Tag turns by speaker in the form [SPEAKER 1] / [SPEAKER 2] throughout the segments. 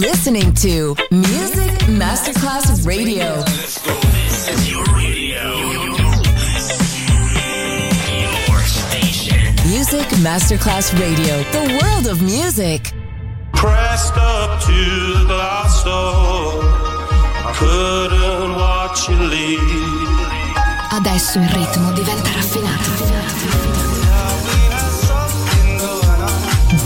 [SPEAKER 1] listening to Music Masterclass Radio.
[SPEAKER 2] This is your radio. Your station.
[SPEAKER 1] Music Masterclass Radio, the world of music.
[SPEAKER 3] Pressed up to the glass door. I couldn't watch you leave.
[SPEAKER 4] Adesso il ritmo diventa raffinato.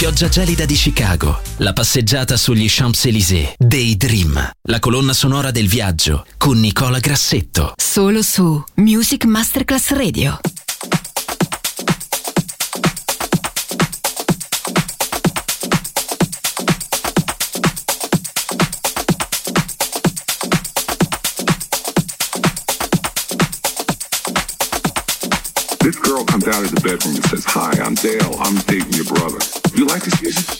[SPEAKER 5] Pioggia gelida di Chicago, la passeggiata sugli Champs-Élysées, Daydream, la colonna sonora del viaggio con Nicola Grassetto.
[SPEAKER 4] Solo su Music Masterclass Radio.
[SPEAKER 6] This girl comes out of the bedroom and says, Hi, I'm Dale. I'm dating your brother. Music?